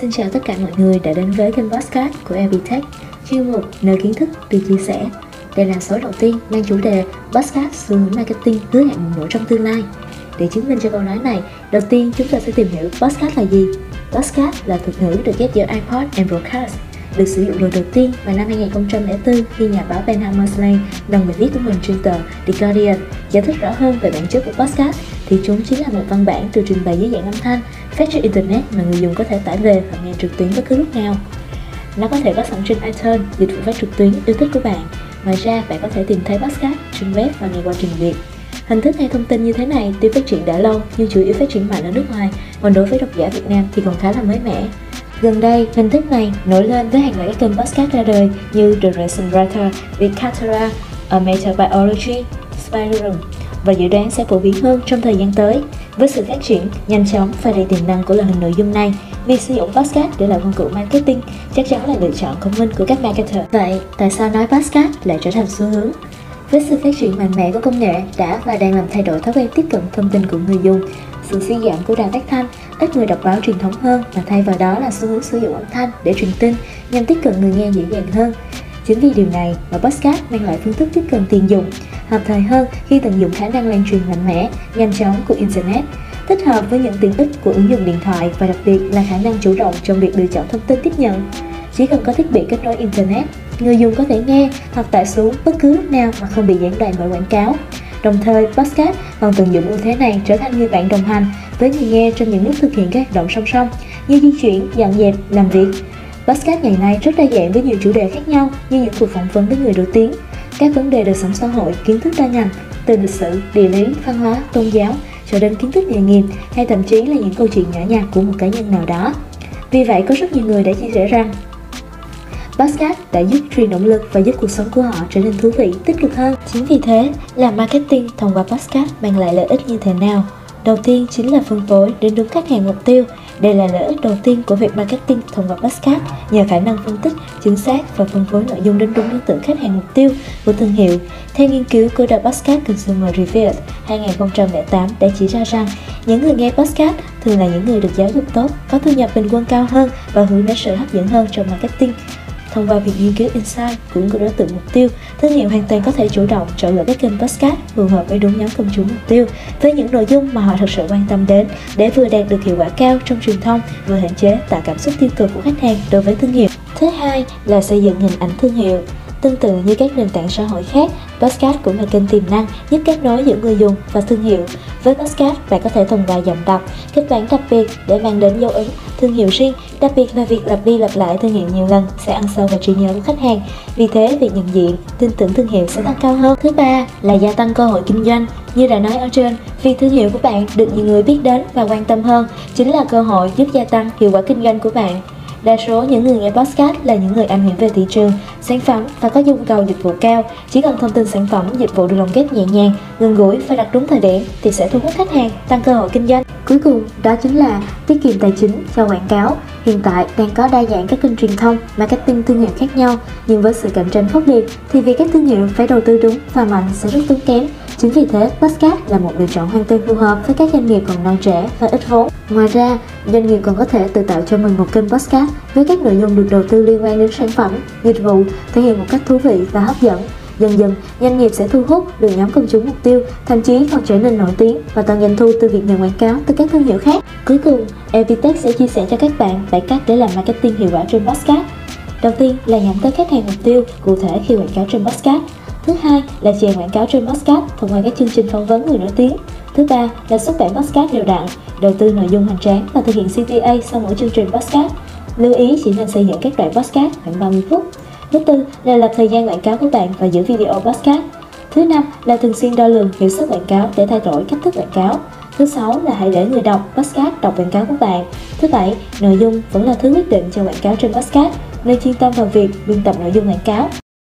Xin chào tất cả mọi người đã đến với kênh podcast của Evitech, chuyên mục nơi kiến thức được chia sẻ. Đây là số đầu tiên mang chủ đề podcast xu hướng marketing hứa hẹn bùng nổ trong tương lai. Để chứng minh cho câu nói này, đầu tiên chúng ta sẽ tìm hiểu podcast là gì. Podcast là thuật ngữ được ghép giữa iPod and broadcast, được sử dụng lần đầu tiên vào năm 2004 khi nhà báo Ben Hammersley đăng bài viết của mình trên tờ The Guardian giải thích rõ hơn về bản chất của podcast thì chúng chính là một văn bản được trình bày dưới dạng âm thanh phát trên Internet mà người dùng có thể tải về và nghe trực tuyến bất cứ lúc nào. Nó có thể có sẵn trên iTunes, dịch vụ phát trực tuyến yêu thích của bạn. Ngoài ra, bạn có thể tìm thấy podcast trên web và nghe qua trình duyệt. Hình thức hay thông tin như thế này tuy phát triển đã lâu nhưng chủ yếu phát triển mạnh ở nước ngoài, còn đối với độc giả Việt Nam thì còn khá là mới mẻ. Gần đây, hình thức này nổi lên với hàng loạt các kênh podcast ra đời như The Racing Writer, Vicatera, A Metabiology, Spider và dự đoán sẽ phổ biến hơn trong thời gian tới. Với sự phát triển nhanh chóng và đầy tiềm năng của loại hình nội dung này, việc sử dụng podcast để làm công cụ marketing chắc chắn là lựa chọn thông minh của các marketer. Vậy, tại sao nói podcast lại trở thành xu hướng? Với sự phát triển mạnh mẽ của công nghệ đã và đang làm thay đổi thói quen tiếp cận thông tin của người dùng, sự suy giảm của đài phát thanh, ít người đọc báo truyền thống hơn và thay vào đó là xu hướng sử dụng âm thanh để truyền tin nhằm tiếp cận người nghe dễ dàng hơn. Chính vì điều này mà podcast mang lại phương thức tiếp cận tiền dụng, hợp thời hơn khi tận dụng khả năng lan truyền mạnh mẽ, nhanh chóng của Internet, tích hợp với những tiện ích của ứng dụng điện thoại và đặc biệt là khả năng chủ động trong việc lựa chọn thông tin tiếp nhận. Chỉ cần có thiết bị kết nối Internet, người dùng có thể nghe hoặc tải xuống bất cứ lúc nào mà không bị gián đoạn bởi quảng cáo. Đồng thời, podcast còn tận dụng ưu thế này trở thành người bạn đồng hành với người nghe trong những lúc thực hiện các hoạt động song song như di chuyển, dọn dẹp, làm việc. Podcast ngày nay rất đa dạng với nhiều chủ đề khác nhau như những cuộc phỏng vấn với người nổi tiếng, các vấn đề đời sống xã hội, kiến thức đa ngành, từ lịch sử, địa lý, văn hóa, tôn giáo cho đến kiến thức nghề nghiệp hay thậm chí là những câu chuyện nhỏ nhặt của một cá nhân nào đó. Vì vậy, có rất nhiều người đã chia sẻ rằng Podcast đã giúp truyền động lực và giúp cuộc sống của họ trở nên thú vị, tích cực hơn. Chính vì thế, làm marketing thông qua podcast mang lại lợi ích như thế nào? Đầu tiên chính là phân phối đến đúng khách hàng mục tiêu. Đây là lợi ích đầu tiên của việc marketing thông qua podcast nhờ khả năng phân tích, chính xác và phân phối nội dung đến đúng đối tượng khách hàng mục tiêu của thương hiệu. Theo nghiên cứu của The Podcast Consumer Review 2008 đã chỉ ra rằng những người nghe podcast thường là những người được giáo dục tốt, có thu nhập bình quân cao hơn và hướng đến sự hấp dẫn hơn trong marketing. Thông qua việc nghiên cứu insight của người đối tượng mục tiêu, thương hiệu hoàn toàn có thể chủ động chọn lựa các kênh podcast phù hợp với đúng nhóm công chúng mục tiêu với những nội dung mà họ thực sự quan tâm đến để vừa đạt được hiệu quả cao trong truyền thông, vừa hạn chế tạo cảm xúc tiêu cực của khách hàng đối với thương hiệu. Thứ hai là xây dựng hình ảnh thương hiệu. Tương tự như các nền tảng xã hội khác, podcast cũng là kênh tiềm năng giúp kết nối giữa người dùng và thương hiệu. Với podcast, bạn có thể thông qua giọng đọc, kịch bản đặc biệt để mang đến dấu ấn, thương hiệu riêng, đặc biệt là việc lặp đi lặp lại thương hiệu nhiều lần sẽ ăn sâu vào trí nhớ của khách hàng. Vì thế, việc nhận diện, tin tưởng thương hiệu sẽ tăng cao hơn. Thứ ba là gia tăng cơ hội kinh doanh. Như đã nói ở trên, việc thương hiệu của bạn được nhiều người biết đến và quan tâm hơn chính là cơ hội giúp gia tăng hiệu quả kinh doanh của bạn. Đa số những người nghe podcast là những người am hiểu về thị trường, sản phẩm và có nhu cầu dịch vụ cao. Chỉ cần thông tin sản phẩm, dịch vụ được lồng ghép nhẹ nhàng, gần gũi và đặt đúng thời điểm thì sẽ thu hút khách hàng, tăng cơ hội kinh doanh. Cuối cùng, đó chính là tiết kiệm tài chính cho quảng cáo. Hiện tại đang có đa dạng các kênh truyền thông, marketing thương hiệu khác nhau, nhưng với sự cạnh tranh khốc liệt thì việc các thương hiệu phải đầu tư đúng và mạnh sẽ rất tốn kém. Chính vì thế, podcast là một lựa chọn hoàn toàn phù hợp với các doanh nghiệp còn non trẻ và ít vốn. Ngoài ra, doanh nghiệp còn có thể tự tạo cho mình một kênh podcast với các nội dung được đầu tư liên quan đến sản phẩm, dịch vụ, thể hiện một cách thú vị và hấp dẫn. Dần dần, doanh nghiệp sẽ thu hút được nhóm công chúng mục tiêu, thậm chí còn trở nên nổi tiếng và tăng doanh thu từ việc nhận quảng cáo từ các thương hiệu khác. Cuối cùng, Evitech sẽ chia sẻ cho các bạn 7 cách để làm marketing hiệu quả trên podcast. Đầu tiên là nhắm tới khách hàng mục tiêu, cụ thể khi quảng cáo trên podcast. Thứ hai là chèn quảng cáo trên podcast thông qua các chương trình phỏng vấn người nổi tiếng. Thứ ba là xuất bản podcast đều đặn, đầu tư nội dung hoành tráng và thực hiện CTA sau mỗi chương trình podcast. Lưu ý chỉ nên xây dựng các đoạn podcast khoảng 30 phút. Thứ tư là lập thời gian quảng cáo của bạn và giữ video podcast. Thứ năm là thường xuyên đo lường hiệu suất quảng cáo để thay đổi cách thức quảng cáo. Thứ sáu là hãy để người đọc podcast đọc quảng cáo của bạn. Thứ bảy, nội dung vẫn là thứ quyết định cho quảng cáo trên podcast, nên chuyên tâm vào việc biên tập nội dung quảng cáo.